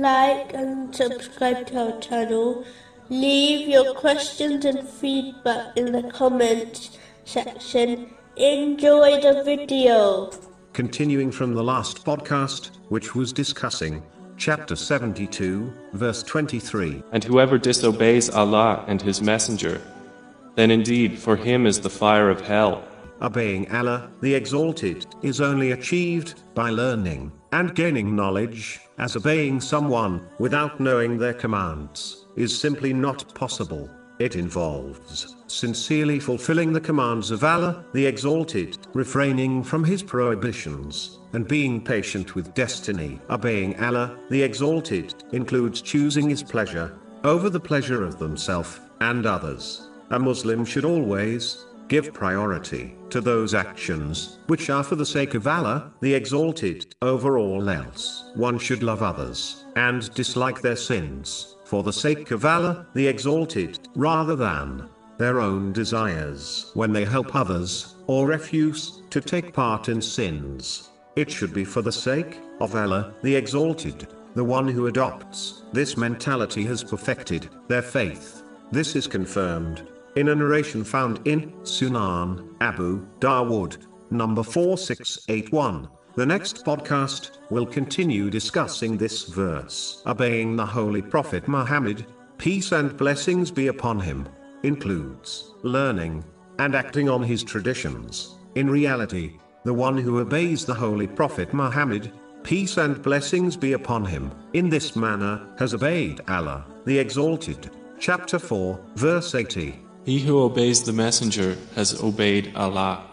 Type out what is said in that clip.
like and subscribe to our channel. Leave your questions and feedback in the comments section. Enjoy the video. Continuing from the last podcast, which was discussing chapter 72, verse 23. And whoever disobeys Allah and His Messenger, then indeed for him is the fire of hell. Obeying Allah, the Exalted, is only achieved by learning and gaining knowledge, as obeying someone without knowing their commands is simply not possible. It involves sincerely fulfilling the commands of Allah, the Exalted, refraining from His prohibitions, and being patient with destiny. Obeying Allah, the Exalted, includes choosing His pleasure over the pleasure of themselves and others. A Muslim should always give priority to those actions which are for the sake of Allah, the Exalted, over all else. One should love others and dislike their sins for the sake of Allah, the Exalted, rather than their own desires when they help others or refuse to take part in sins. It should be for the sake of Allah, the Exalted. The one who adopts this mentality has perfected their faith. This is confirmed in a narration found in Sunan Abu Dawood, number 4681. The next podcast will continue discussing this verse. Obeying the Holy Prophet Muhammad, peace and blessings be upon him, includes learning and acting on his traditions. In reality, the one who obeys the Holy Prophet Muhammad, peace and blessings be upon him, in this manner, has obeyed Allah, the Exalted. Chapter 4, verse 80. He who obeys the Messenger has obeyed Allah.